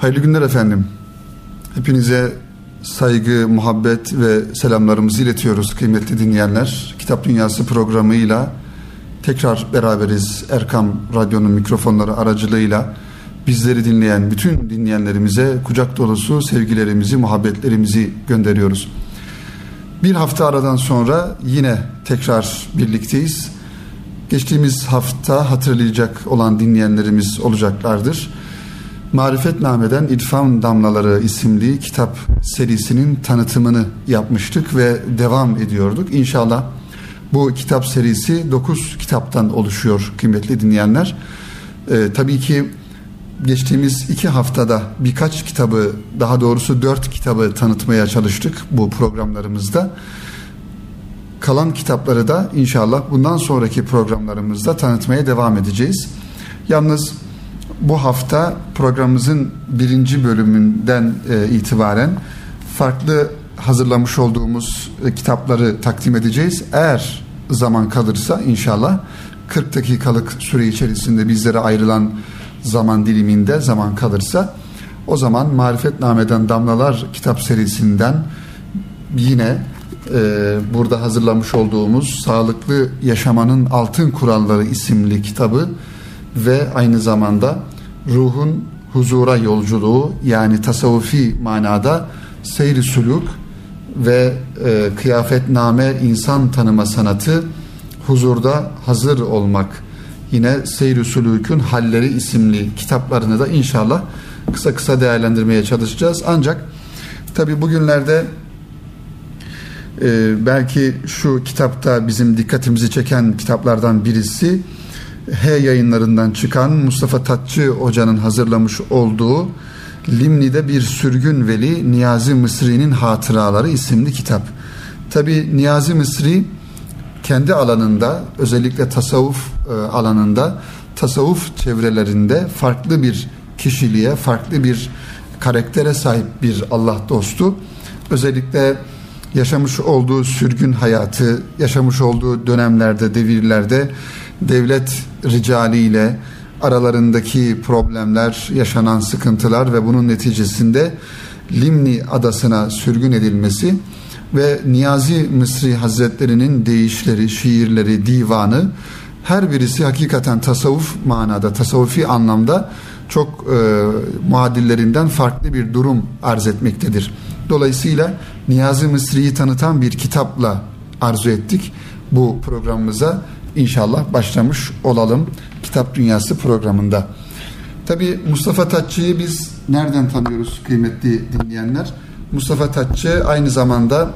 Hayırlı günler efendim. Hepinize saygı, muhabbet ve selamlarımızı iletiyoruz kıymetli dinleyenler. Kitap Dünyası programıyla tekrar beraberiz Erkam Radyo'nun mikrofonları aracılığıyla bizleri dinleyen bütün dinleyenlerimize kucak dolusu sevgilerimizi, muhabbetlerimizi gönderiyoruz. Bir hafta aradan sonra yine tekrar birlikteyiz. Geçtiğimiz hafta hatırlayacak olan dinleyenlerimiz olacaklardır. Marifetname'den İrfan Damlaları isimli kitap serisinin tanıtımını yapmıştık ve devam ediyorduk. İnşallah bu kitap serisi 9 kitaptan oluşuyor kıymetli dinleyenler. Ee, tabii ki geçtiğimiz iki haftada birkaç kitabı daha doğrusu dört kitabı tanıtmaya çalıştık bu programlarımızda. Kalan kitapları da inşallah bundan sonraki programlarımızda tanıtmaya devam edeceğiz. Yalnız bu hafta programımızın birinci bölümünden e, itibaren farklı hazırlamış olduğumuz e, kitapları takdim edeceğiz. Eğer zaman kalırsa inşallah 40 dakikalık süre içerisinde bizlere ayrılan zaman diliminde zaman kalırsa o zaman Marifetname'den Damlalar kitap serisinden yine e, burada hazırlamış olduğumuz Sağlıklı Yaşamanın Altın Kuralları isimli kitabı ve aynı zamanda ruhun huzura yolculuğu yani tasavvufi manada seyri suluk ve e, kıyafetname insan tanıma sanatı huzurda hazır olmak. Yine seyri sulukun halleri isimli kitaplarını da inşallah kısa kısa değerlendirmeye çalışacağız. Ancak tabi bugünlerde e, belki şu kitapta bizim dikkatimizi çeken kitaplardan birisi H yayınlarından çıkan Mustafa Tatçı Hoca'nın hazırlamış olduğu Limni'de bir sürgün veli Niyazi Mısri'nin hatıraları isimli kitap. Tabi Niyazi Mısri kendi alanında özellikle tasavvuf e, alanında tasavvuf çevrelerinde farklı bir kişiliğe, farklı bir karaktere sahip bir Allah dostu. Özellikle yaşamış olduğu sürgün hayatı, yaşamış olduğu dönemlerde, devirlerde devlet ricaliyle aralarındaki problemler, yaşanan sıkıntılar ve bunun neticesinde Limni adasına sürgün edilmesi ve Niyazi Mısri Hazretleri'nin deyişleri, şiirleri, divanı her birisi hakikaten tasavvuf manada, tasavvufi anlamda çok e, muadillerinden farklı bir durum arz etmektedir. Dolayısıyla Niyazi Mısri'yi tanıtan bir kitapla arzu ettik bu programımıza inşallah başlamış olalım Kitap Dünyası programında. Tabi Mustafa Tatçı'yı biz nereden tanıyoruz kıymetli dinleyenler? Mustafa Tatçı aynı zamanda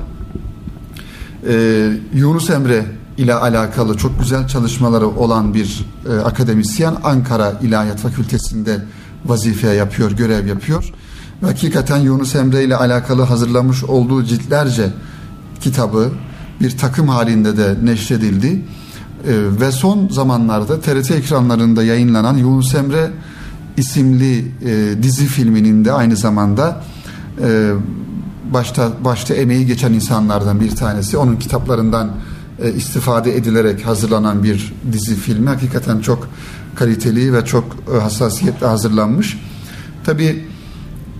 e, Yunus Emre ile alakalı çok güzel çalışmaları olan bir e, akademisyen Ankara İlahiyat Fakültesi'nde vazife yapıyor, görev yapıyor. Hakikaten Yunus Emre ile alakalı hazırlamış olduğu ciltlerce kitabı bir takım halinde de neşredildi. E, ve son zamanlarda TRT ekranlarında yayınlanan Yunus Emre isimli e, dizi filminin de aynı zamanda e, başta başta emeği geçen insanlardan bir tanesi. Onun kitaplarından e, istifade edilerek hazırlanan bir dizi filmi. Hakikaten çok kaliteli ve çok e, hassasiyetle hazırlanmış. Tabi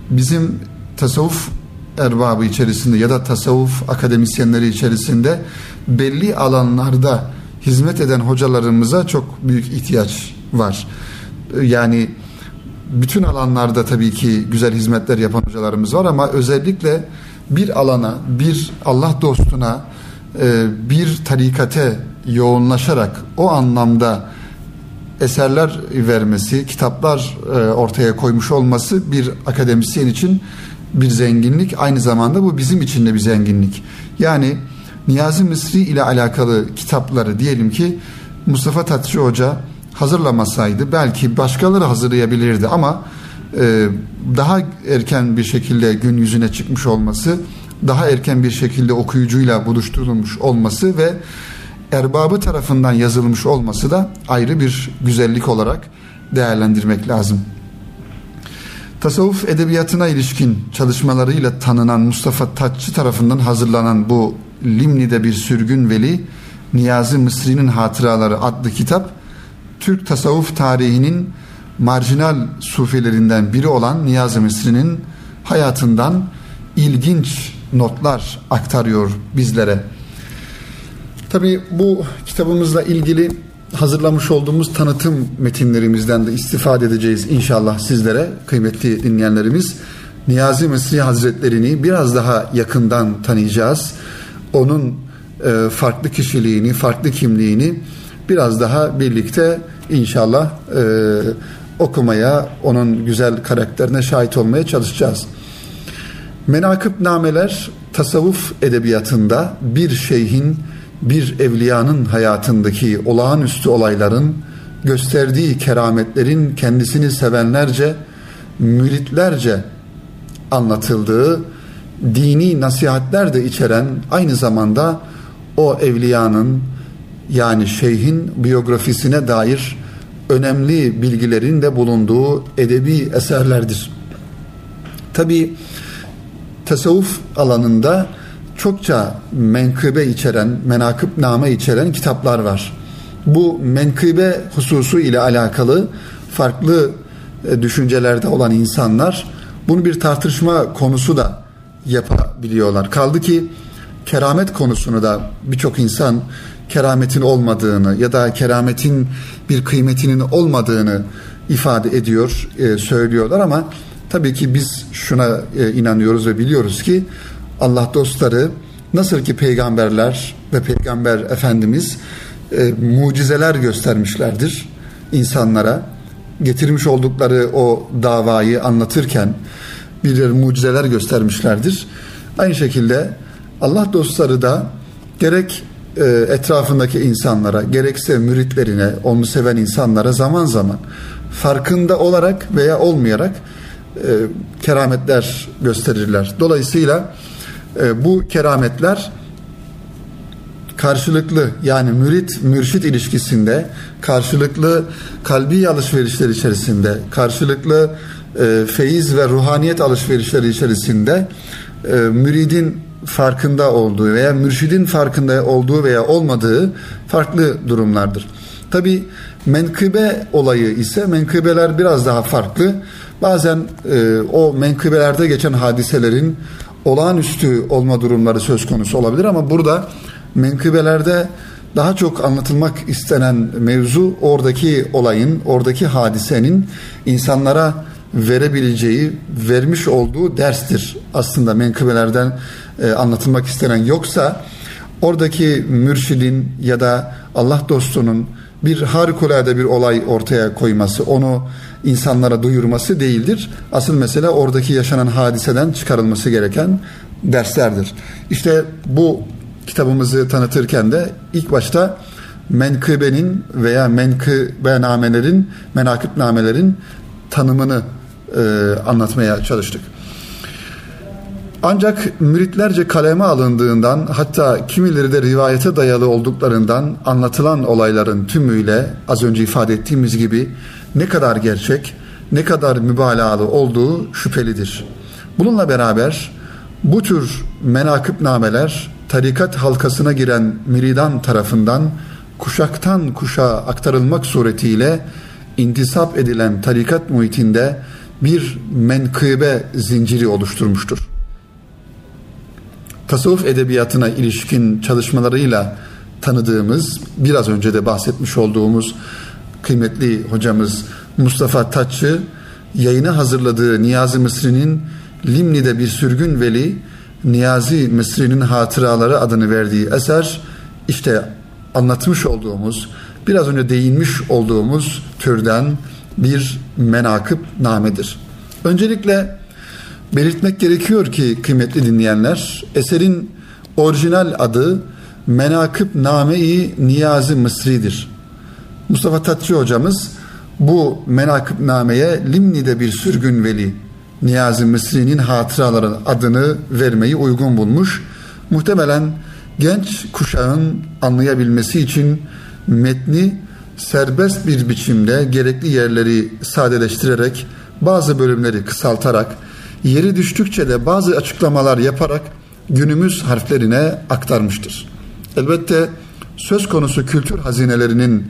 bizim tasavvuf erbabı içerisinde ya da tasavvuf akademisyenleri içerisinde belli alanlarda hizmet eden hocalarımıza çok büyük ihtiyaç var. E, yani bütün alanlarda tabii ki güzel hizmetler yapan hocalarımız var ama özellikle bir alana, bir Allah dostuna, e, bir tarikate yoğunlaşarak o anlamda eserler vermesi, kitaplar e, ortaya koymuş olması bir akademisyen için bir zenginlik. Aynı zamanda bu bizim için de bir zenginlik. Yani Niyazi Mısri ile alakalı kitapları diyelim ki Mustafa Tatçı Hoca hazırlamasaydı belki başkaları hazırlayabilirdi ama e, daha erken bir şekilde gün yüzüne çıkmış olması, daha erken bir şekilde okuyucuyla buluşturulmuş olması ve erbabı tarafından yazılmış olması da ayrı bir güzellik olarak değerlendirmek lazım. Tasavvuf edebiyatına ilişkin çalışmalarıyla tanınan Mustafa Taççı tarafından hazırlanan bu Limni'de bir sürgün veli Niyazi Mısri'nin Hatıraları adlı kitap Türk tasavvuf tarihinin marjinal sufilerinden biri olan Niyazi Mısri'nin hayatından ilginç notlar aktarıyor bizlere. Tabi bu kitabımızla ilgili hazırlamış olduğumuz tanıtım metinlerimizden de istifade edeceğiz inşallah sizlere kıymetli dinleyenlerimiz. Niyazi Mısri Hazretlerini biraz daha yakından tanıyacağız. Onun e, farklı kişiliğini, farklı kimliğini biraz daha birlikte inşallah e, okumaya, onun güzel karakterine şahit olmaya çalışacağız. Menakıb nameler tasavvuf edebiyatında bir şeyhin, bir evliyanın hayatındaki olağanüstü olayların, gösterdiği kerametlerin kendisini sevenlerce, müritlerce anlatıldığı dini nasihatler de içeren aynı zamanda o evliyanın yani şeyhin biyografisine dair önemli bilgilerin de bulunduğu edebi eserlerdir. Tabi tasavvuf alanında çokça menkıbe içeren, menakıb name içeren kitaplar var. Bu menkıbe hususu ile alakalı farklı e, düşüncelerde olan insanlar bunu bir tartışma konusu da yapabiliyorlar. Kaldı ki keramet konusunu da birçok insan kerametin olmadığını ya da kerametin bir kıymetinin olmadığını ifade ediyor, e, söylüyorlar ama tabii ki biz şuna e, inanıyoruz ve biliyoruz ki Allah dostları nasıl ki peygamberler ve peygamber efendimiz e, mucizeler göstermişlerdir insanlara getirmiş oldukları o davayı anlatırken bir mucizeler göstermişlerdir. Aynı şekilde Allah dostları da gerek e, etrafındaki insanlara gerekse müritlerine onu seven insanlara zaman zaman farkında olarak veya olmayarak e, kerametler gösterirler. Dolayısıyla e, bu kerametler karşılıklı yani mürit mürşit ilişkisinde karşılıklı kalbi alışverişler içerisinde karşılıklı e, feyiz ve ruhaniyet alışverişleri içerisinde e, müridin farkında olduğu veya mürşidin farkında olduğu veya olmadığı farklı durumlardır. Tabi menkıbe olayı ise menkıbeler biraz daha farklı. Bazen e, o menkıbelerde geçen hadiselerin olağanüstü olma durumları söz konusu olabilir ama burada menkıbelerde daha çok anlatılmak istenen mevzu oradaki olayın, oradaki hadisenin insanlara verebileceği, vermiş olduğu derstir. Aslında menkıbelerden e, anlatılmak istenen yoksa oradaki mürşidin ya da Allah dostunun bir harikulade bir olay ortaya koyması, onu insanlara duyurması değildir. Asıl mesele oradaki yaşanan hadiseden çıkarılması gereken derslerdir. İşte bu kitabımızı tanıtırken de ilk başta menkıbenin veya menkıbenamelerin, menakıbnamelerin tanımını e, anlatmaya çalıştık. Ancak müritlerce kaleme alındığından hatta kimileri de rivayete dayalı olduklarından anlatılan olayların tümüyle az önce ifade ettiğimiz gibi ne kadar gerçek, ne kadar mübalağalı olduğu şüphelidir. Bununla beraber bu tür menakıb nameler tarikat halkasına giren miridan tarafından kuşaktan kuşağa aktarılmak suretiyle intisap edilen tarikat muhitinde bir menkıbe zinciri oluşturmuştur. Tasavvuf edebiyatına ilişkin çalışmalarıyla tanıdığımız, biraz önce de bahsetmiş olduğumuz kıymetli hocamız Mustafa Taççı yayını hazırladığı Niyazi Mısri'nin Limni'de bir sürgün veli Niyazi Mısri'nin hatıraları adını verdiği eser işte anlatmış olduğumuz biraz önce değinmiş olduğumuz türden bir menakıb namedir. Öncelikle belirtmek gerekiyor ki kıymetli dinleyenler eserin orijinal adı Menakıb Name-i Niyazi Mısri'dir. Mustafa Tatçı hocamız bu menakıb nameye Limni'de bir sürgün veli Niyazi Mısri'nin hatıraları adını vermeyi uygun bulmuş. Muhtemelen genç kuşağın anlayabilmesi için metni serbest bir biçimde gerekli yerleri sadeleştirerek bazı bölümleri kısaltarak yeri düştükçe de bazı açıklamalar yaparak günümüz harflerine aktarmıştır. Elbette söz konusu kültür hazinelerinin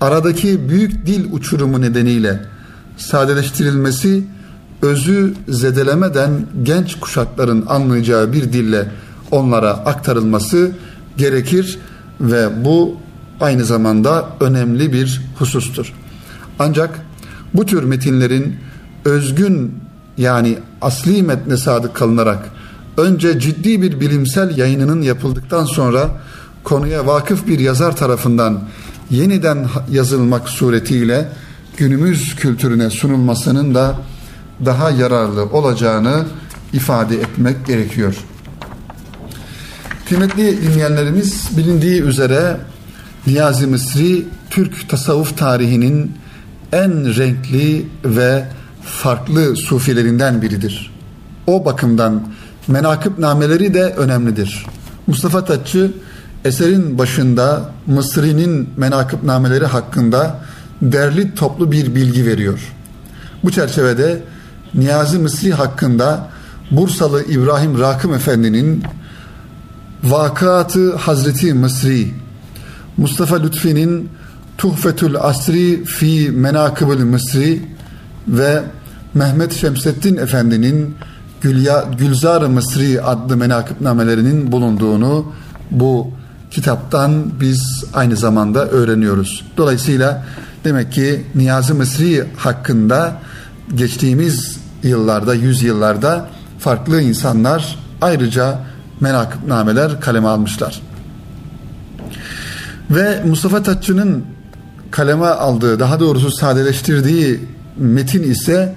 aradaki büyük dil uçurumu nedeniyle sadeleştirilmesi özü zedelemeden genç kuşakların anlayacağı bir dille onlara aktarılması gerekir ve bu aynı zamanda önemli bir husustur. Ancak bu tür metinlerin özgün yani asli metne sadık kalınarak önce ciddi bir bilimsel yayınının yapıldıktan sonra konuya vakıf bir yazar tarafından yeniden yazılmak suretiyle günümüz kültürüne sunulmasının da daha yararlı olacağını ifade etmek gerekiyor. Kıymetli dinleyenlerimiz bilindiği üzere Niyazi Mısri Türk tasavvuf tarihinin en renkli ve farklı sufilerinden biridir. O bakımdan menakıb nameleri de önemlidir. Mustafa Tatçı eserin başında Mısri'nin menakıb nameleri hakkında derli toplu bir bilgi veriyor. Bu çerçevede Niyazi Mısri hakkında Bursalı İbrahim Rakım Efendi'nin Vakıatı Hazreti Mısri, Mustafa Lütfi'nin Tuhfetül Asri fi Menakıbül Mısri ve Mehmet Şemsettin Efendi'nin Gülzar-ı Mısri adlı menakıbnamelerinin bulunduğunu bu kitaptan biz aynı zamanda öğreniyoruz. Dolayısıyla demek ki Niyazi Mısri hakkında geçtiğimiz yıllarda, yüzyıllarda farklı insanlar ayrıca menakıbnameler kaleme almışlar. Ve Mustafa Tatçı'nın kaleme aldığı, daha doğrusu sadeleştirdiği metin ise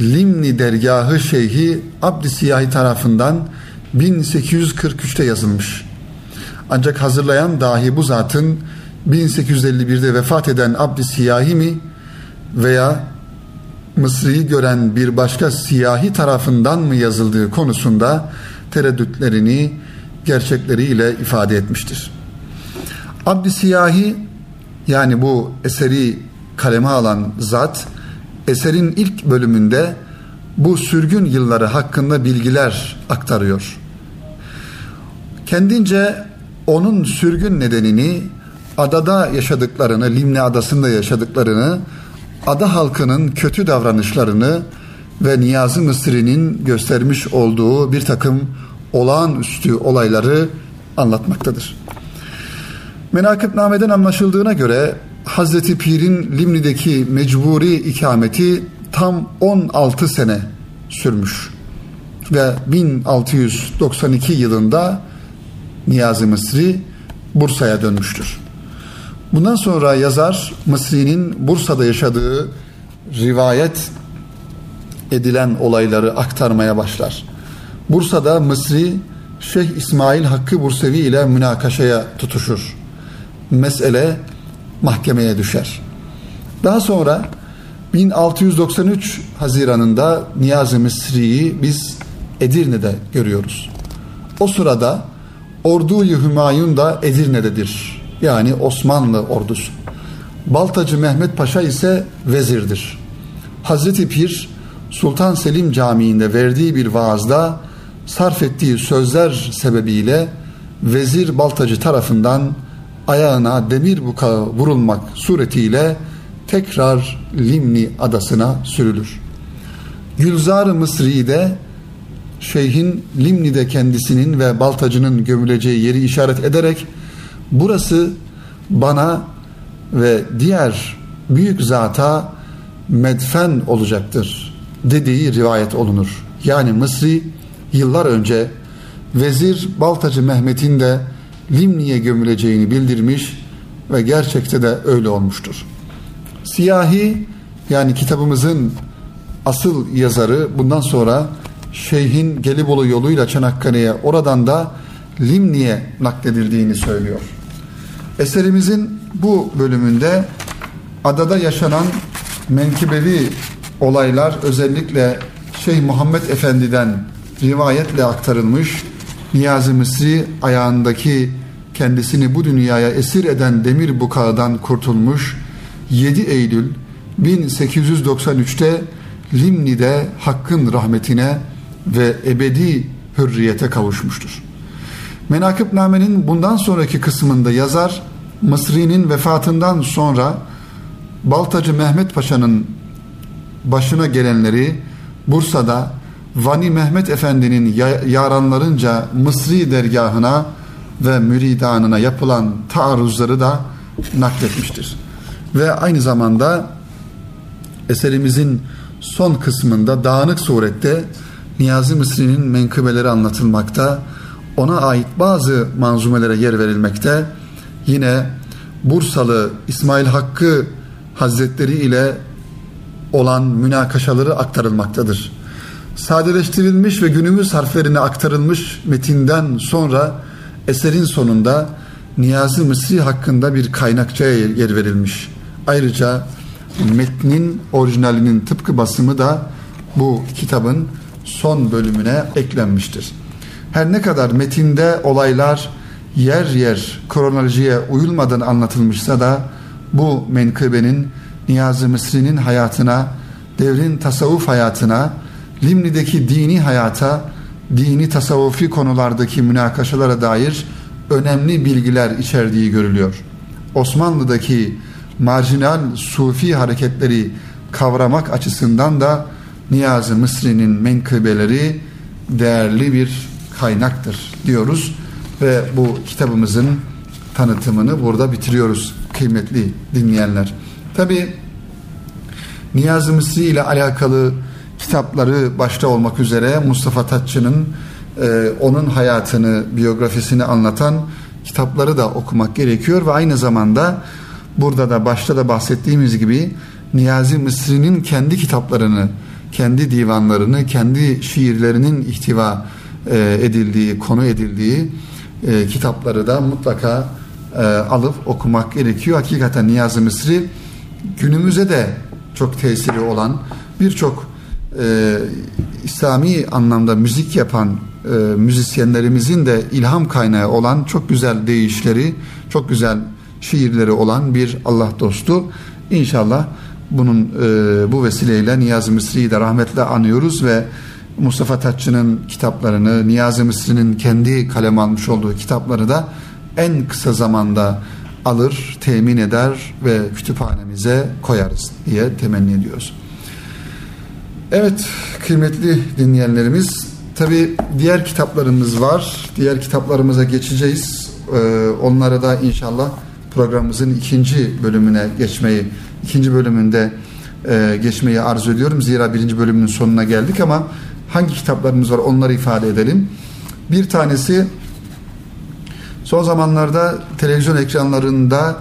Limni Dergahı Şeyhi Abdi tarafından 1843'te yazılmış. Ancak hazırlayan dahi bu zatın 1851'de vefat eden Abdi Siyahi mi veya Mısri'yi gören bir başka siyahi tarafından mı yazıldığı konusunda tereddütlerini gerçekleriyle ifade etmiştir. Abdi Siyahi yani bu eseri kaleme alan zat eserin ilk bölümünde bu sürgün yılları hakkında bilgiler aktarıyor. Kendince onun sürgün nedenini adada yaşadıklarını, Limne adasında yaşadıklarını, ada halkının kötü davranışlarını ve Niyazi Mısri'nin göstermiş olduğu bir takım olağanüstü olayları anlatmaktadır. Menakıbname'den anlaşıldığına göre Hazreti Pir'in Limni'deki mecburi ikameti tam 16 sene sürmüş ve 1692 yılında Niyazi Mısri Bursa'ya dönmüştür. Bundan sonra yazar Mısri'nin Bursa'da yaşadığı rivayet edilen olayları aktarmaya başlar. Bursa'da Mısri Şeyh İsmail Hakkı Bursevi ile münakaşaya tutuşur. Mesele mahkemeye düşer. Daha sonra 1693 Haziran'ında Niyazi Mısri'yi biz Edirne'de görüyoruz. O sırada Ordu-i Hümayun da Edirne'dedir. Yani Osmanlı ordusu. Baltacı Mehmet Paşa ise vezirdir. Hazreti Pir Sultan Selim Camii'nde verdiği bir vaazda sarf ettiği sözler sebebiyle vezir Baltacı tarafından ayağına demir bukağı vurulmak suretiyle tekrar Limni adasına sürülür. Gülzar-ı Mısri'de şeyhin Limni'de kendisinin ve Baltacı'nın gömüleceği yeri işaret ederek burası bana ve diğer büyük zata medfen olacaktır dediği rivayet olunur. Yani Mısri yıllar önce Vezir Baltacı Mehmet'in de Limni'ye gömüleceğini bildirmiş ve gerçekte de öyle olmuştur. Siyahi yani kitabımızın asıl yazarı bundan sonra Şeyhin Gelibolu yoluyla Çanakkale'ye oradan da Limni'ye nakledildiğini söylüyor. Eserimizin bu bölümünde adada yaşanan menkibevi olaylar özellikle Şeyh Muhammed Efendi'den rivayetle aktarılmış Niyazi Mısri ayağındaki kendisini bu dünyaya esir eden demir bukağıdan kurtulmuş 7 Eylül 1893'te Limni'de Hakk'ın rahmetine ve ebedi hürriyete kavuşmuştur. Menakıbname'nin bundan sonraki kısmında yazar Mısri'nin vefatından sonra Baltacı Mehmet Paşa'nın başına gelenleri Bursa'da Vani Mehmet Efendi'nin yaranlarınca Mısri dergahına ve müridanına yapılan taarruzları da nakletmiştir. Ve aynı zamanda eserimizin son kısmında dağınık surette Niyazi Mısri'nin menkıbeleri anlatılmakta, ona ait bazı manzumelere yer verilmekte. Yine Bursalı İsmail Hakkı Hazretleri ile olan münakaşaları aktarılmaktadır. Sadeleştirilmiş ve günümüz harflerine aktarılmış metinden sonra eserin sonunda Niyazi Mısri hakkında bir kaynakçaya yer verilmiş. Ayrıca metnin orijinalinin tıpkı basımı da bu kitabın son bölümüne eklenmiştir. Her ne kadar metinde olaylar yer yer kronolojiye uyulmadan anlatılmışsa da bu menkıbenin Niyazi Mısri'nin hayatına, devrin tasavvuf hayatına, Limni'deki dini hayata, dini tasavvufi konulardaki münakaşalara dair önemli bilgiler içerdiği görülüyor. Osmanlı'daki marjinal sufi hareketleri kavramak açısından da Niyazi Mısri'nin menkıbeleri değerli bir kaynaktır diyoruz ve bu kitabımızın tanıtımını burada bitiriyoruz kıymetli dinleyenler. Tabi Niyazi Mısri ile alakalı kitapları başta olmak üzere Mustafa Tatçı'nın e, onun hayatını, biyografisini anlatan kitapları da okumak gerekiyor ve aynı zamanda burada da başta da bahsettiğimiz gibi Niyazi Mısri'nin kendi kitaplarını, kendi divanlarını, kendi şiirlerinin ihtiva e, edildiği, konu edildiği e, kitapları da mutlaka e, alıp okumak gerekiyor. Hakikaten Niyazi Mısri günümüze de çok tesiri olan birçok İslami anlamda müzik yapan müzisyenlerimizin de ilham kaynağı olan çok güzel deyişleri, çok güzel şiirleri olan bir Allah dostu. İnşallah bunun e, bu vesileyle Niyazi Mısri'yi de rahmetle anıyoruz ve Mustafa Tatçı'nın kitaplarını, Niyazi Mısri'nin kendi kalem almış olduğu kitapları da en kısa zamanda alır, temin eder ve kütüphanemize koyarız diye temenni ediyoruz. Evet kıymetli dinleyenlerimiz tabi diğer kitaplarımız var. Diğer kitaplarımıza geçeceğiz. Ee, onlara da inşallah programımızın ikinci bölümüne geçmeyi, ikinci bölümünde e, geçmeyi arzu ediyorum. Zira birinci bölümünün sonuna geldik ama hangi kitaplarımız var onları ifade edelim. Bir tanesi son zamanlarda televizyon ekranlarında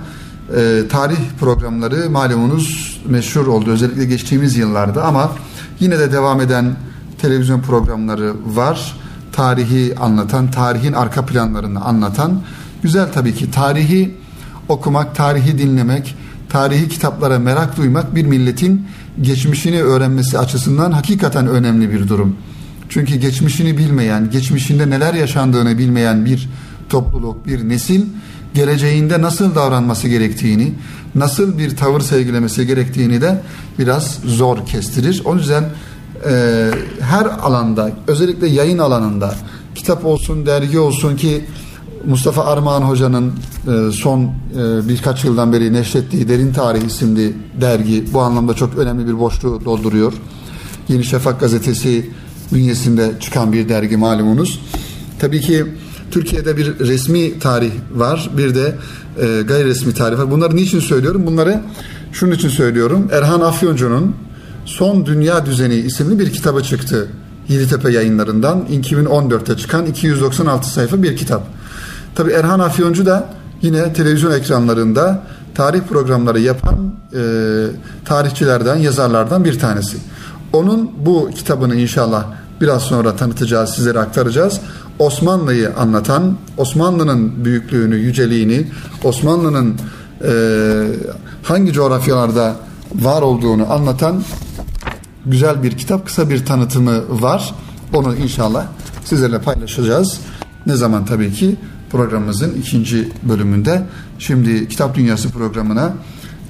e, tarih programları malumunuz meşhur oldu özellikle geçtiğimiz yıllarda ama yine de devam eden televizyon programları var. Tarihi anlatan, tarihin arka planlarını anlatan. Güzel tabii ki tarihi okumak, tarihi dinlemek, tarihi kitaplara merak duymak bir milletin geçmişini öğrenmesi açısından hakikaten önemli bir durum. Çünkü geçmişini bilmeyen, geçmişinde neler yaşandığını bilmeyen bir topluluk, bir nesil geleceğinde nasıl davranması gerektiğini, nasıl bir tavır sergilemesi gerektiğini de biraz zor kestirir. O yüzden e, her alanda, özellikle yayın alanında, kitap olsun, dergi olsun ki Mustafa Armağan Hoca'nın e, son e, birkaç yıldan beri neşrettiği Derin Tarih isimli dergi bu anlamda çok önemli bir boşluğu dolduruyor. Yeni Şafak gazetesi bünyesinde çıkan bir dergi malumunuz. Tabii ki Türkiye'de bir resmi tarih var, bir de e, gayri resmi tarih var. Bunları niçin söylüyorum? Bunları şunun için söylüyorum. Erhan Afyoncu'nun Son Dünya Düzeni isimli bir kitabı çıktı. Yeditepe yayınlarından 2014'te çıkan 296 sayfa bir kitap. Tabi Erhan Afyoncu da yine televizyon ekranlarında tarih programları yapan e, tarihçilerden, yazarlardan bir tanesi. Onun bu kitabını inşallah biraz sonra tanıtacağız, sizlere aktaracağız. Osmanlı'yı anlatan, Osmanlı'nın büyüklüğünü, yüceliğini, Osmanlı'nın e, hangi coğrafyalarda var olduğunu anlatan güzel bir kitap, kısa bir tanıtımı var. Onu inşallah sizlerle paylaşacağız. Ne zaman tabii ki programımızın ikinci bölümünde. Şimdi Kitap Dünyası programına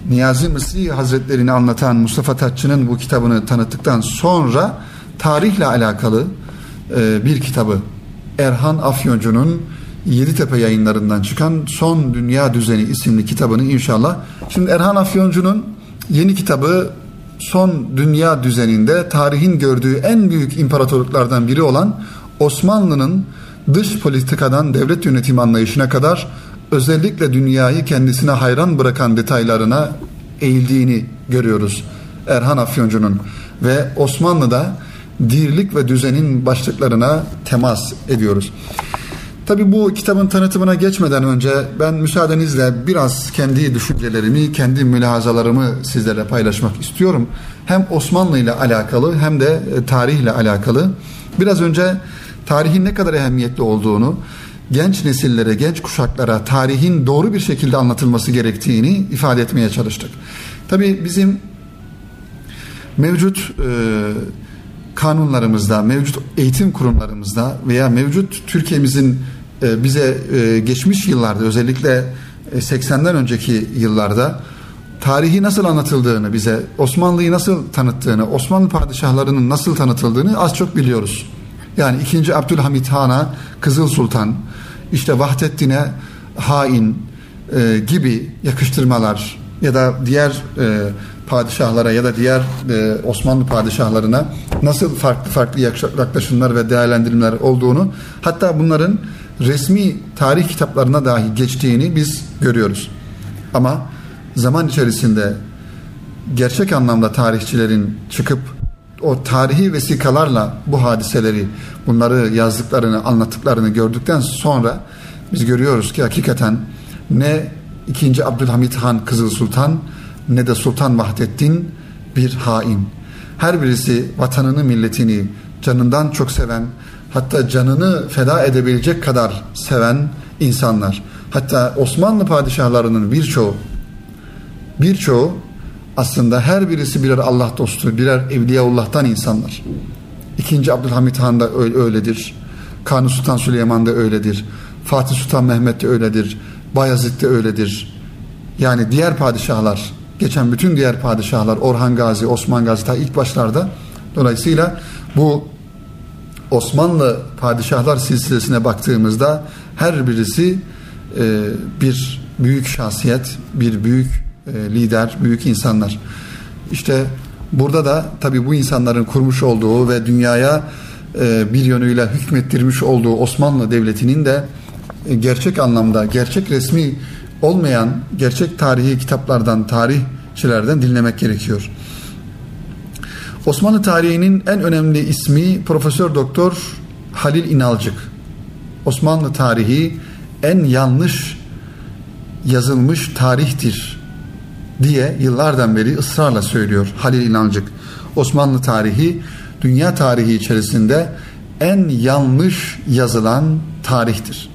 Niyazi Mısri Hazretlerini anlatan Mustafa Tatçı'nın bu kitabını tanıttıktan sonra tarihle alakalı e, bir kitabı Erhan Afyoncu'nun Yeditepe yayınlarından çıkan Son Dünya Düzeni isimli kitabını inşallah. Şimdi Erhan Afyoncu'nun yeni kitabı son dünya düzeninde tarihin gördüğü en büyük imparatorluklardan biri olan Osmanlı'nın dış politikadan devlet yönetimi anlayışına kadar özellikle dünyayı kendisine hayran bırakan detaylarına eğildiğini görüyoruz Erhan Afyoncu'nun ve Osmanlı'da dirlik ve düzenin başlıklarına temas ediyoruz. Tabi bu kitabın tanıtımına geçmeden önce ben müsaadenizle biraz kendi düşüncelerimi, kendi mülahazalarımı sizlerle paylaşmak istiyorum. Hem Osmanlı ile alakalı hem de tarihle alakalı. Biraz önce tarihin ne kadar ehemmiyetli olduğunu, genç nesillere, genç kuşaklara tarihin doğru bir şekilde anlatılması gerektiğini ifade etmeye çalıştık. Tabi bizim mevcut e, kanunlarımızda, mevcut eğitim kurumlarımızda veya mevcut Türkiye'mizin e, bize e, geçmiş yıllarda özellikle 80'den e, önceki yıllarda tarihi nasıl anlatıldığını bize, Osmanlı'yı nasıl tanıttığını, Osmanlı padişahlarının nasıl tanıtıldığını az çok biliyoruz. Yani 2. Abdülhamit Han'a Kızıl Sultan, işte Vahdettin'e hain e, gibi yakıştırmalar ya da diğer e, padişahlara ya da diğer e, Osmanlı padişahlarına nasıl farklı farklı yaklaşımlar ve değerlendirmeler olduğunu hatta bunların resmi tarih kitaplarına dahi geçtiğini biz görüyoruz. Ama zaman içerisinde gerçek anlamda tarihçilerin çıkıp o tarihi vesikalarla bu hadiseleri, bunları yazdıklarını, anlattıklarını gördükten sonra biz görüyoruz ki hakikaten ne 2. Abdülhamit Han Kızıl Sultan ne de Sultan Vahdettin bir hain. Her birisi vatanını, milletini canından çok seven, hatta canını feda edebilecek kadar seven insanlar. Hatta Osmanlı padişahlarının birçoğu birçoğu aslında her birisi birer Allah dostu, birer Evliyaullah'tan insanlar. İkinci Abdülhamit Han da öyledir. Kanuni Sultan Süleyman da öyledir. Fatih Sultan Mehmet de öyledir. Bayezid de öyledir. Yani diğer padişahlar, geçen bütün diğer padişahlar, Orhan Gazi, Osman Gazi ta ilk başlarda dolayısıyla bu Osmanlı padişahlar silsilesine baktığımızda her birisi e, bir büyük şahsiyet, bir büyük lider, büyük insanlar. İşte burada da tabi bu insanların kurmuş olduğu ve dünyaya e, bir yönüyle hükmettirmiş olduğu Osmanlı Devleti'nin de e, gerçek anlamda, gerçek resmi olmayan gerçek tarihi kitaplardan, tarihçilerden dinlemek gerekiyor. Osmanlı tarihinin en önemli ismi Profesör Doktor Halil İnalcık. Osmanlı tarihi en yanlış yazılmış tarihtir diye yıllardan beri ısrarla söylüyor Halil İnalcık. Osmanlı tarihi dünya tarihi içerisinde en yanlış yazılan tarihtir.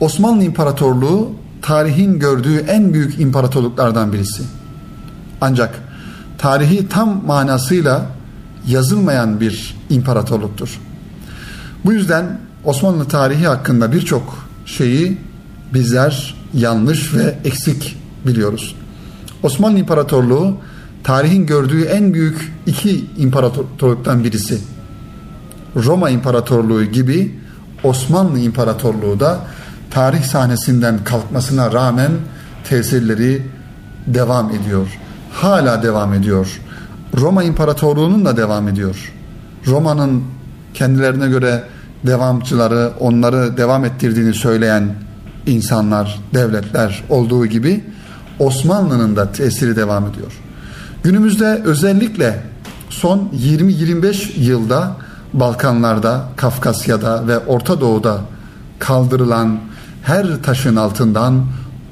Osmanlı İmparatorluğu tarihin gördüğü en büyük imparatorluklardan birisi. Ancak tarihi tam manasıyla yazılmayan bir imparatorluktur. Bu yüzden Osmanlı tarihi hakkında birçok şeyi bizler yanlış ve eksik biliyoruz. Osmanlı İmparatorluğu tarihin gördüğü en büyük iki imparatorluktan birisi. Roma İmparatorluğu gibi Osmanlı İmparatorluğu da tarih sahnesinden kalkmasına rağmen tesirleri devam ediyor hala devam ediyor. Roma İmparatorluğu'nun da devam ediyor. Roma'nın kendilerine göre devamçıları, onları devam ettirdiğini söyleyen insanlar, devletler olduğu gibi Osmanlı'nın da tesiri devam ediyor. Günümüzde özellikle son 20-25 yılda Balkanlarda, Kafkasya'da ve Orta Doğu'da kaldırılan her taşın altından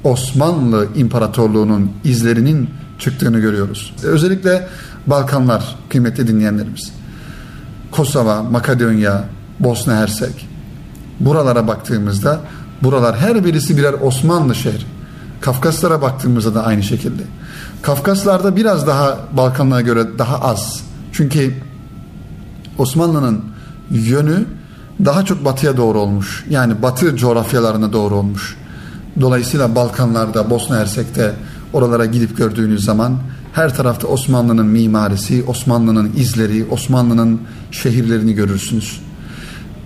Osmanlı İmparatorluğu'nun izlerinin çıktığını görüyoruz. Özellikle Balkanlar kıymetli dinleyenlerimiz. Kosova, Makedonya, Bosna Hersek. Buralara baktığımızda buralar her birisi birer Osmanlı şehri. Kafkaslara baktığımızda da aynı şekilde. Kafkaslarda biraz daha Balkanlara göre daha az. Çünkü Osmanlı'nın yönü daha çok batıya doğru olmuş. Yani batı coğrafyalarına doğru olmuş. Dolayısıyla Balkanlarda, Bosna Hersek'te, Oralara gidip gördüğünüz zaman her tarafta Osmanlı'nın mimarisi, Osmanlı'nın izleri, Osmanlı'nın şehirlerini görürsünüz.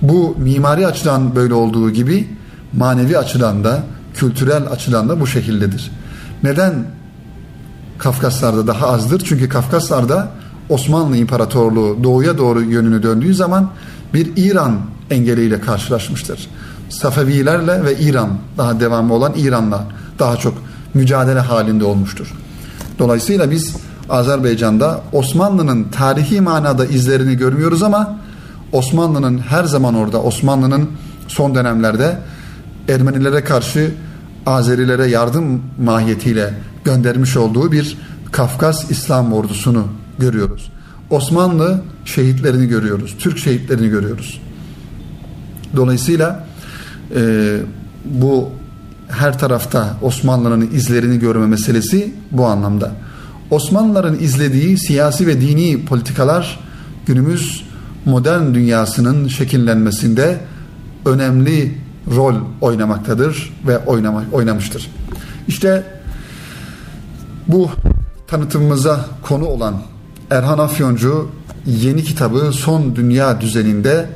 Bu mimari açıdan böyle olduğu gibi manevi açıdan da, kültürel açıdan da bu şekildedir. Neden Kafkaslar'da daha azdır. Çünkü Kafkaslar'da Osmanlı İmparatorluğu doğuya doğru yönünü döndüğü zaman bir İran engeliyle karşılaşmıştır. Safevilerle ve İran daha devamlı olan İran'la daha çok mücadele halinde olmuştur. Dolayısıyla biz Azerbaycan'da Osmanlı'nın tarihi manada izlerini görmüyoruz ama Osmanlı'nın her zaman orada Osmanlı'nın son dönemlerde Ermenilere karşı Azerilere yardım mahiyetiyle göndermiş olduğu bir Kafkas İslam ordusunu görüyoruz. Osmanlı şehitlerini görüyoruz. Türk şehitlerini görüyoruz. Dolayısıyla e, bu her tarafta Osmanlı'nın izlerini görme meselesi bu anlamda. Osmanlıların izlediği siyasi ve dini politikalar günümüz modern dünyasının şekillenmesinde önemli rol oynamaktadır ve oynamak, oynamıştır. İşte bu tanıtımımıza konu olan Erhan Afyoncu yeni kitabı Son Dünya Düzeninde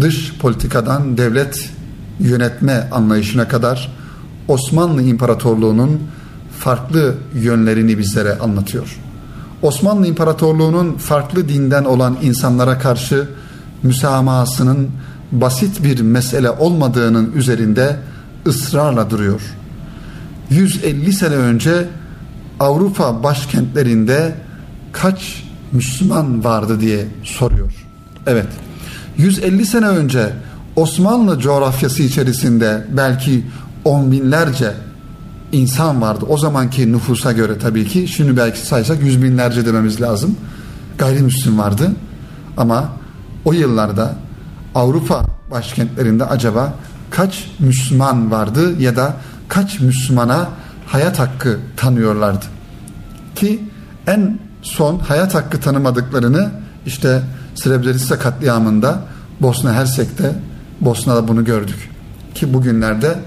dış politikadan devlet yönetme anlayışına kadar Osmanlı İmparatorluğu'nun farklı yönlerini bizlere anlatıyor. Osmanlı İmparatorluğu'nun farklı dinden olan insanlara karşı müsamahasının basit bir mesele olmadığının üzerinde ısrarla duruyor. 150 sene önce Avrupa başkentlerinde kaç Müslüman vardı diye soruyor. Evet. 150 sene önce Osmanlı coğrafyası içerisinde belki on binlerce insan vardı. O zamanki nüfusa göre tabii ki. Şimdi belki saysak yüz binlerce dememiz lazım. Gayrimüslim vardı. Ama o yıllarda Avrupa başkentlerinde acaba kaç Müslüman vardı ya da kaç Müslümana hayat hakkı tanıyorlardı? Ki en son hayat hakkı tanımadıklarını işte Srebrenica katliamında Bosna Hersek'te Bosna'da bunu gördük. Ki bugünlerde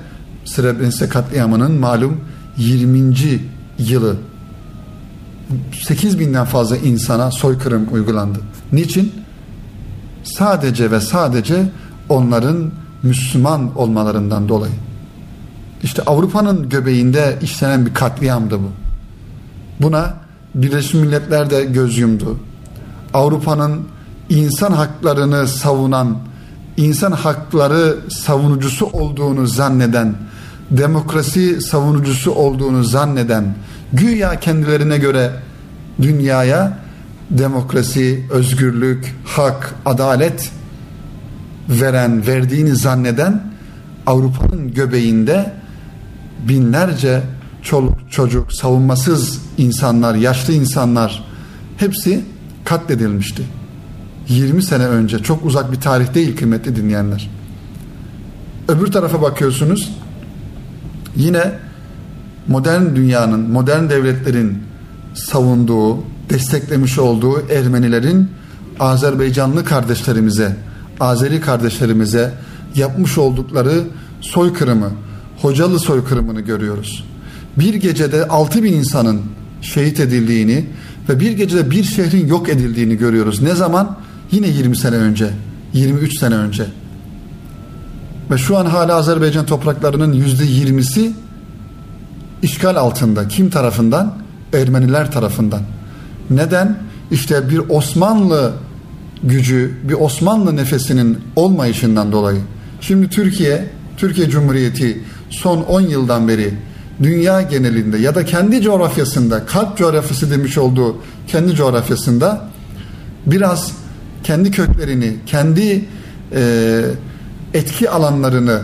Srebrenica katliamının malum 20. yılı 8 binden fazla insana soykırım uygulandı. Niçin? Sadece ve sadece onların Müslüman olmalarından dolayı. İşte Avrupa'nın göbeğinde işlenen bir katliamdı bu. Buna Birleşmiş Milletler de göz yumdu. Avrupa'nın insan haklarını savunan, insan hakları savunucusu olduğunu zanneden, demokrasi savunucusu olduğunu zanneden, güya kendilerine göre dünyaya demokrasi, özgürlük, hak, adalet veren, verdiğini zanneden Avrupa'nın göbeğinde binlerce çoluk çocuk, savunmasız insanlar, yaşlı insanlar hepsi katledilmişti. 20 sene önce çok uzak bir tarih değil kıymetli dinleyenler. Öbür tarafa bakıyorsunuz yine modern dünyanın, modern devletlerin savunduğu, desteklemiş olduğu Ermenilerin Azerbaycanlı kardeşlerimize, Azeri kardeşlerimize yapmış oldukları soykırımı, Hocalı soykırımını görüyoruz. Bir gecede 6 bin insanın şehit edildiğini ve bir gecede bir şehrin yok edildiğini görüyoruz. Ne zaman? Yine 20 sene önce, 23 sene önce. Ve şu an hala Azerbaycan topraklarının yüzde yirmisi işgal altında. Kim tarafından? Ermeniler tarafından. Neden? İşte bir Osmanlı gücü, bir Osmanlı nefesinin olmayışından dolayı. Şimdi Türkiye, Türkiye Cumhuriyeti son 10 yıldan beri dünya genelinde ya da kendi coğrafyasında, kalp coğrafyası demiş olduğu kendi coğrafyasında biraz kendi köklerini, kendi e, etki alanlarını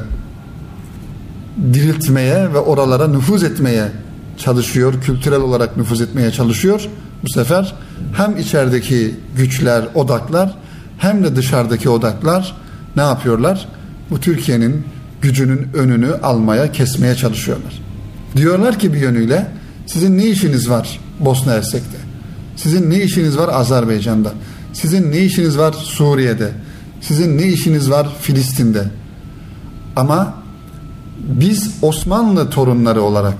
diriltmeye ve oralara nüfuz etmeye çalışıyor, kültürel olarak nüfuz etmeye çalışıyor. Bu sefer hem içerideki güçler, odaklar hem de dışarıdaki odaklar ne yapıyorlar? Bu Türkiye'nin gücünün önünü almaya, kesmeye çalışıyorlar. Diyorlar ki bir yönüyle sizin ne işiniz var Bosna Hersek'te? Sizin ne işiniz var Azerbaycan'da? Sizin ne işiniz var Suriye'de? Sizin ne işiniz var Filistin'de? Ama biz Osmanlı torunları olarak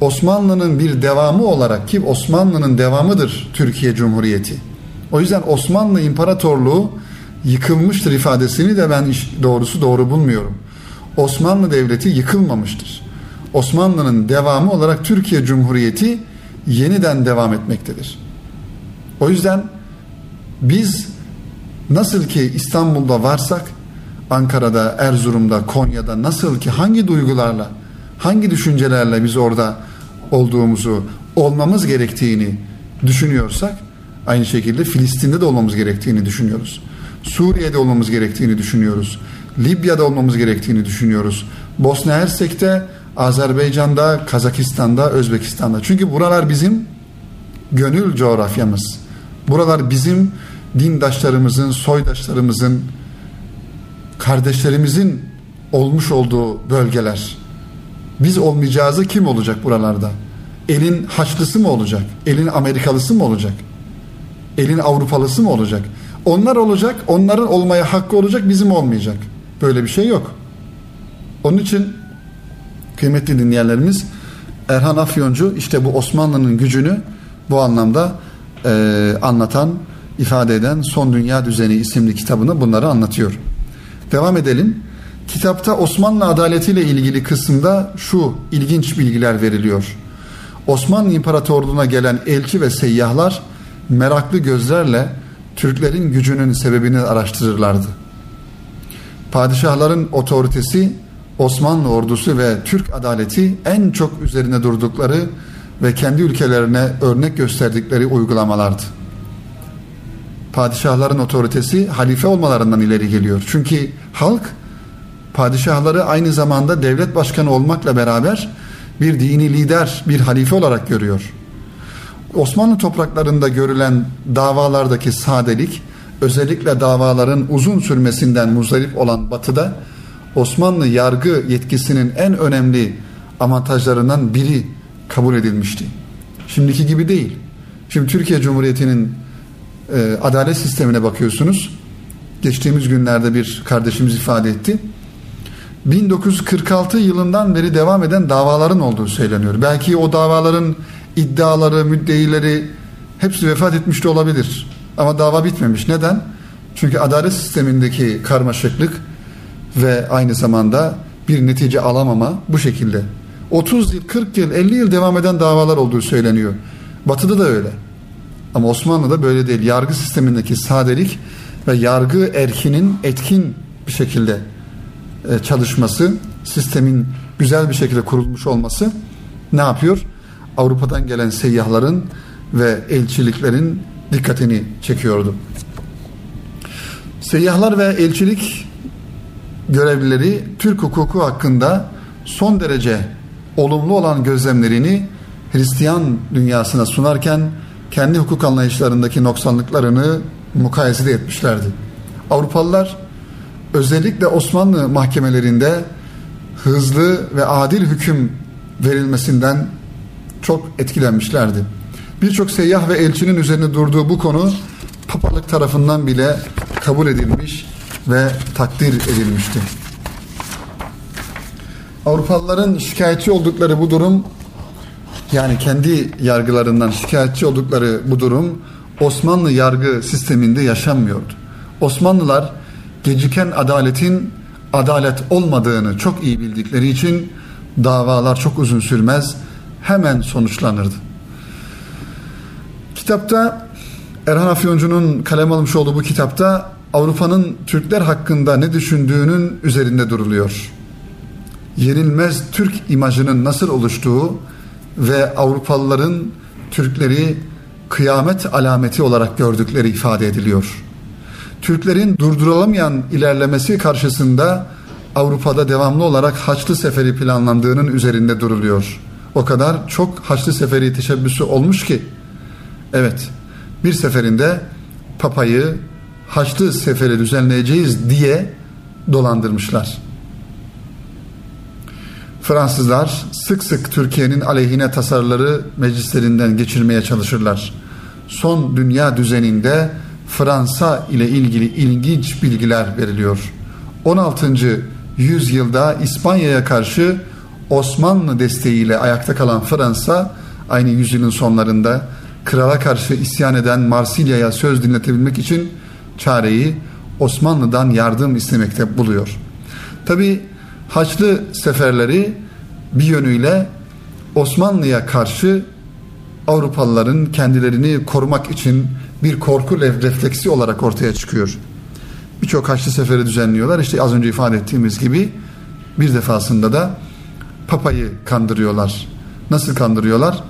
Osmanlı'nın bir devamı olarak ki Osmanlı'nın devamıdır Türkiye Cumhuriyeti. O yüzden Osmanlı İmparatorluğu yıkılmıştır ifadesini de ben doğrusu doğru bulmuyorum. Osmanlı Devleti yıkılmamıştır. Osmanlı'nın devamı olarak Türkiye Cumhuriyeti yeniden devam etmektedir. O yüzden biz nasıl ki İstanbul'da varsak Ankara'da, Erzurum'da, Konya'da nasıl ki hangi duygularla, hangi düşüncelerle biz orada olduğumuzu, olmamız gerektiğini düşünüyorsak aynı şekilde Filistin'de de olmamız gerektiğini düşünüyoruz. Suriye'de olmamız gerektiğini düşünüyoruz. Libya'da olmamız gerektiğini düşünüyoruz. Bosna Hersek'te, Azerbaycan'da, Kazakistan'da, Özbekistan'da. Çünkü buralar bizim gönül coğrafyamız. Buralar bizim dindaşlarımızın, soydaşlarımızın, kardeşlerimizin olmuş olduğu bölgeler. Biz olmayacağızı kim olacak buralarda? Elin Haçlısı mı olacak? Elin Amerikalısı mı olacak? Elin Avrupalısı mı olacak? Onlar olacak, onların olmaya hakkı olacak, bizim olmayacak. Böyle bir şey yok. Onun için kıymetli dinleyenlerimiz Erhan Afyoncu işte bu Osmanlı'nın gücünü bu anlamda e, anlatan, ifade eden Son Dünya Düzeni isimli kitabını bunları anlatıyor. Devam edelim. Kitapta Osmanlı adaletiyle ilgili kısımda şu ilginç bilgiler veriliyor. Osmanlı İmparatorluğu'na gelen elçi ve seyyahlar meraklı gözlerle Türklerin gücünün sebebini araştırırlardı. Padişahların otoritesi, Osmanlı ordusu ve Türk adaleti en çok üzerine durdukları ve kendi ülkelerine örnek gösterdikleri uygulamalardı. Padişahların otoritesi halife olmalarından ileri geliyor. Çünkü halk padişahları aynı zamanda devlet başkanı olmakla beraber bir dini lider, bir halife olarak görüyor. Osmanlı topraklarında görülen davalardaki sadelik, özellikle davaların uzun sürmesinden muzdarip olan Batı'da Osmanlı yargı yetkisinin en önemli avantajlarından biri kabul edilmişti. Şimdiki gibi değil. Şimdi Türkiye Cumhuriyeti'nin e, adalet sistemine bakıyorsunuz. Geçtiğimiz günlerde bir kardeşimiz ifade etti. 1946 yılından beri devam eden davaların olduğu söyleniyor. Belki o davaların iddiaları, müddeileri hepsi vefat etmiş de olabilir. Ama dava bitmemiş. Neden? Çünkü adalet sistemindeki karmaşıklık ve aynı zamanda bir netice alamama bu şekilde. 30 yıl, 40 yıl, 50 yıl devam eden davalar olduğu söyleniyor. Batı'da da öyle. Ama Osmanlı'da böyle değil. Yargı sistemindeki sadelik ve yargı erkinin etkin bir şekilde e, çalışması, sistemin güzel bir şekilde kurulmuş olması ne yapıyor? Avrupa'dan gelen seyyahların ve elçiliklerin dikkatini çekiyordu. Seyyahlar ve elçilik görevlileri Türk hukuku hakkında son derece olumlu olan gözlemlerini Hristiyan dünyasına sunarken kendi hukuk anlayışlarındaki noksanlıklarını mukayese etmişlerdi. Avrupalılar özellikle Osmanlı mahkemelerinde hızlı ve adil hüküm verilmesinden çok etkilenmişlerdi. Birçok seyyah ve elçinin üzerine durduğu bu konu papalık tarafından bile kabul edilmiş ve takdir edilmişti. Avrupalıların şikayetçi oldukları bu durum yani kendi yargılarından şikayetçi oldukları bu durum Osmanlı yargı sisteminde yaşanmıyordu. Osmanlılar geciken adaletin adalet olmadığını çok iyi bildikleri için davalar çok uzun sürmez hemen sonuçlanırdı. Kitapta Erhan Afyoncu'nun kalem almış olduğu bu kitapta Avrupa'nın Türkler hakkında ne düşündüğünün üzerinde duruluyor. Yenilmez Türk imajının nasıl oluştuğu ve Avrupalıların Türkleri kıyamet alameti olarak gördükleri ifade ediliyor. Türklerin durdurulamayan ilerlemesi karşısında Avrupa'da devamlı olarak Haçlı Seferi planlandığının üzerinde duruluyor. O kadar çok Haçlı Seferi teşebbüsü olmuş ki evet bir seferinde Papa'yı Haçlı Seferi düzenleyeceğiz diye dolandırmışlar. Fransızlar sık sık Türkiye'nin aleyhine tasarıları meclislerinden geçirmeye çalışırlar. Son dünya düzeninde Fransa ile ilgili ilginç bilgiler veriliyor. 16. yüzyılda İspanya'ya karşı Osmanlı desteğiyle ayakta kalan Fransa aynı yüzyılın sonlarında krala karşı isyan eden Marsilya'ya söz dinletebilmek için çareyi Osmanlı'dan yardım istemekte buluyor. Tabi Haçlı seferleri bir yönüyle Osmanlı'ya karşı Avrupalıların kendilerini korumak için bir korku refleksi olarak ortaya çıkıyor. Birçok Haçlı Seferi düzenliyorlar. İşte az önce ifade ettiğimiz gibi bir defasında da Papa'yı kandırıyorlar. Nasıl kandırıyorlar?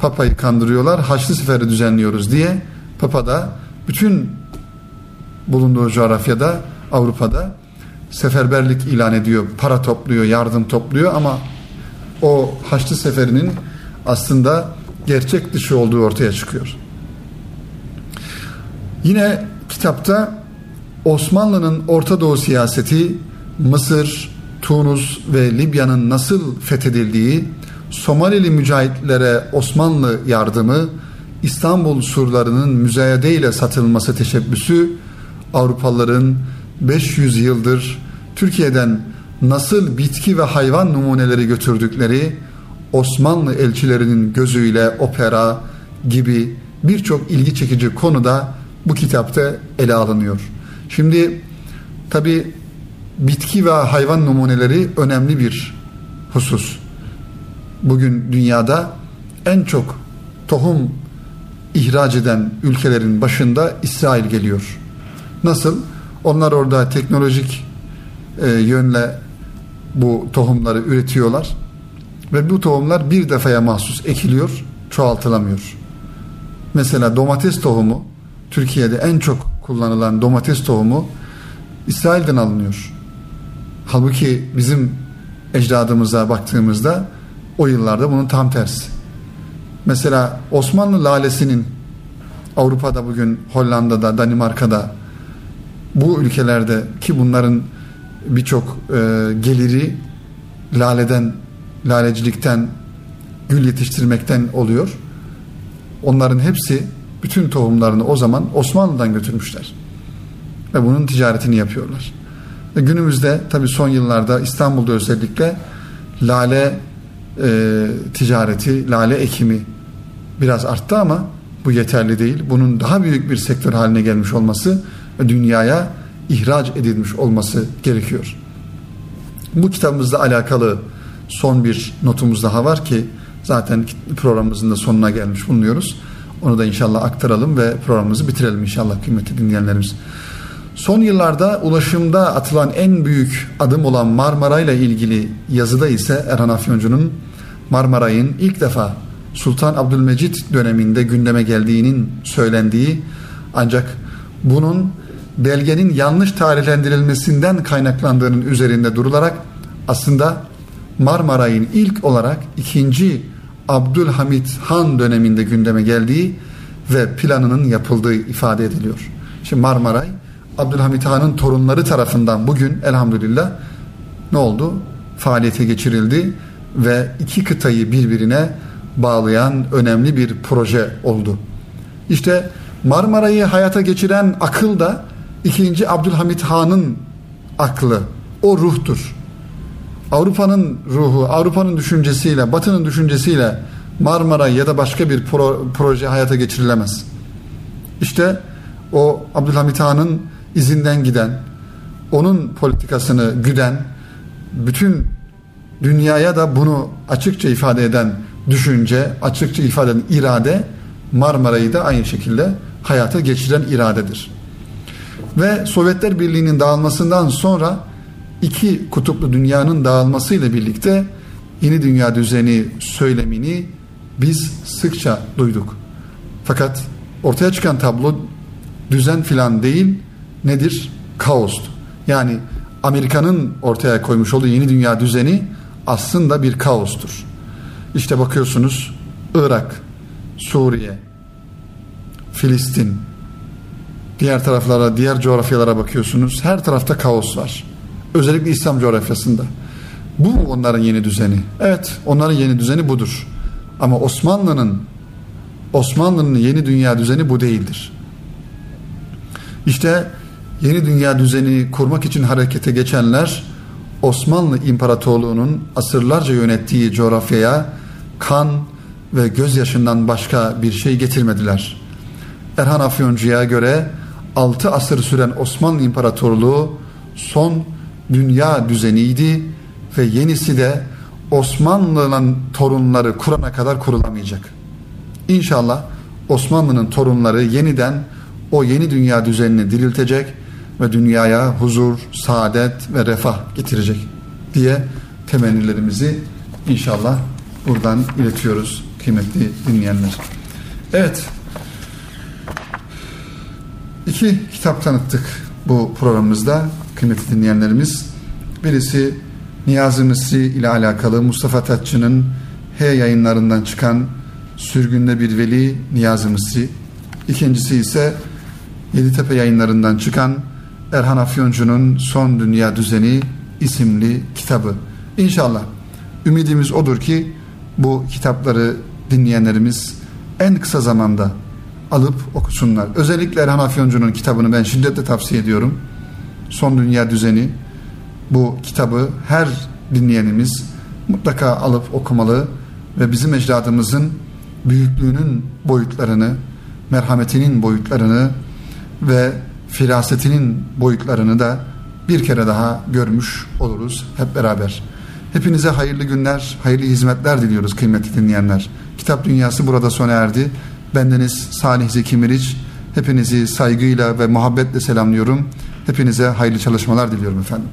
Papa'yı kandırıyorlar. Haçlı Seferi düzenliyoruz diye Papa da bütün bulunduğu coğrafyada Avrupa'da seferberlik ilan ediyor. Para topluyor, yardım topluyor ama o Haçlı Seferi'nin aslında gerçek dışı olduğu ortaya çıkıyor. Yine kitapta Osmanlı'nın Orta Doğu siyaseti Mısır, Tunus ve Libya'nın nasıl fethedildiği, Somalili mücahitlere Osmanlı yardımı, İstanbul surlarının müzayede ile satılması teşebbüsü, Avrupalıların 500 yıldır Türkiye'den nasıl bitki ve hayvan numuneleri götürdükleri, Osmanlı elçilerinin gözüyle opera gibi birçok ilgi çekici konuda bu kitapta ele alınıyor. Şimdi tabi bitki ve hayvan numuneleri önemli bir husus. Bugün dünyada en çok tohum ihraç eden ülkelerin başında İsrail geliyor. Nasıl? Onlar orada teknolojik e, yönle bu tohumları üretiyorlar ve bu tohumlar bir defaya mahsus ekiliyor, çoğaltılamıyor. Mesela domates tohumu Türkiye'de en çok kullanılan domates tohumu İsrail'den alınıyor. Halbuki bizim ecdadımıza baktığımızda o yıllarda bunun tam tersi. Mesela Osmanlı lalesinin Avrupa'da bugün Hollanda'da, Danimarka'da bu ülkelerde ki bunların birçok e, geliri laleden, lalecilikten, gül yetiştirmekten oluyor. Onların hepsi bütün tohumlarını o zaman Osmanlı'dan götürmüşler. Ve bunun ticaretini yapıyorlar. Ve günümüzde tabi son yıllarda İstanbul'da özellikle lale e, ticareti, lale ekimi biraz arttı ama bu yeterli değil. Bunun daha büyük bir sektör haline gelmiş olması ve dünyaya ihraç edilmiş olması gerekiyor. Bu kitabımızla alakalı son bir notumuz daha var ki zaten programımızın da sonuna gelmiş bulunuyoruz. Onu da inşallah aktaralım ve programımızı bitirelim inşallah kıymetli dinleyenlerimiz. Son yıllarda ulaşımda atılan en büyük adım olan Marmara ile ilgili yazıda ise Erhan Afyoncu'nun Marmaray'ın ilk defa Sultan Abdülmecit döneminde gündeme geldiğinin söylendiği ancak bunun belgenin yanlış tarihlendirilmesinden kaynaklandığının üzerinde durularak aslında Marmaray'ın ilk olarak ikinci Abdülhamit Han döneminde gündeme geldiği ve planının yapıldığı ifade ediliyor. Şimdi Marmaray Abdülhamit Han'ın torunları tarafından bugün elhamdülillah ne oldu? Faaliyete geçirildi ve iki kıtayı birbirine bağlayan önemli bir proje oldu. İşte Marmara'yı hayata geçiren akıl da ikinci Abdülhamit Han'ın aklı, o ruhtur. Avrupa'nın ruhu, Avrupa'nın düşüncesiyle, Batı'nın düşüncesiyle Marmara ya da başka bir pro, proje hayata geçirilemez. İşte o Abdülhamit Han'ın izinden giden, onun politikasını güden, bütün dünyaya da bunu açıkça ifade eden düşünce, açıkça ifade eden irade Marmara'yı da aynı şekilde hayata geçiren iradedir. Ve Sovyetler Birliği'nin dağılmasından sonra iki kutuplu dünyanın dağılmasıyla birlikte yeni dünya düzeni söylemini biz sıkça duyduk. Fakat ortaya çıkan tablo düzen filan değil nedir? Kaostu. Yani Amerika'nın ortaya koymuş olduğu yeni dünya düzeni aslında bir kaostur. İşte bakıyorsunuz Irak, Suriye, Filistin, diğer taraflara, diğer coğrafyalara bakıyorsunuz. Her tarafta kaos var. Özellikle İslam coğrafyasında. Bu mu onların yeni düzeni? Evet, onların yeni düzeni budur. Ama Osmanlı'nın Osmanlı'nın yeni dünya düzeni bu değildir. İşte yeni dünya düzeni kurmak için harekete geçenler Osmanlı İmparatorluğu'nun asırlarca yönettiği coğrafyaya kan ve gözyaşından başka bir şey getirmediler. Erhan Afyoncu'ya göre 6 asır süren Osmanlı İmparatorluğu son dünya düzeniydi ve yenisi de Osmanlı'nın torunları kurana kadar kurulamayacak. İnşallah Osmanlı'nın torunları yeniden o yeni dünya düzenini diriltecek ve dünyaya huzur, saadet ve refah getirecek diye temennilerimizi inşallah buradan iletiyoruz kıymetli dinleyenler. Evet. İki kitap tanıttık bu programımızda kıymetli dinleyenlerimiz. Birisi Niyazi Mısri ile alakalı Mustafa Tatçı'nın H yayınlarından çıkan Sürgünde Bir Veli Niyazi Mısri. İkincisi ise Yeditepe yayınlarından çıkan Erhan Afyoncu'nun Son Dünya Düzeni isimli kitabı. İnşallah ümidimiz odur ki bu kitapları dinleyenlerimiz en kısa zamanda alıp okusunlar. Özellikle Erhan Afyoncu'nun kitabını ben şiddetle tavsiye ediyorum. Son Dünya Düzeni bu kitabı her dinleyenimiz mutlaka alıp okumalı ve bizim ecdadımızın büyüklüğünün boyutlarını, merhametinin boyutlarını ve firasetinin boyutlarını da bir kere daha görmüş oluruz hep beraber. Hepinize hayırlı günler, hayırlı hizmetler diliyoruz kıymetli dinleyenler. Kitap Dünyası burada sona erdi. Bendeniz Salih Zeki Meriç. Hepinizi saygıyla ve muhabbetle selamlıyorum. Hepinize hayırlı çalışmalar diliyorum efendim.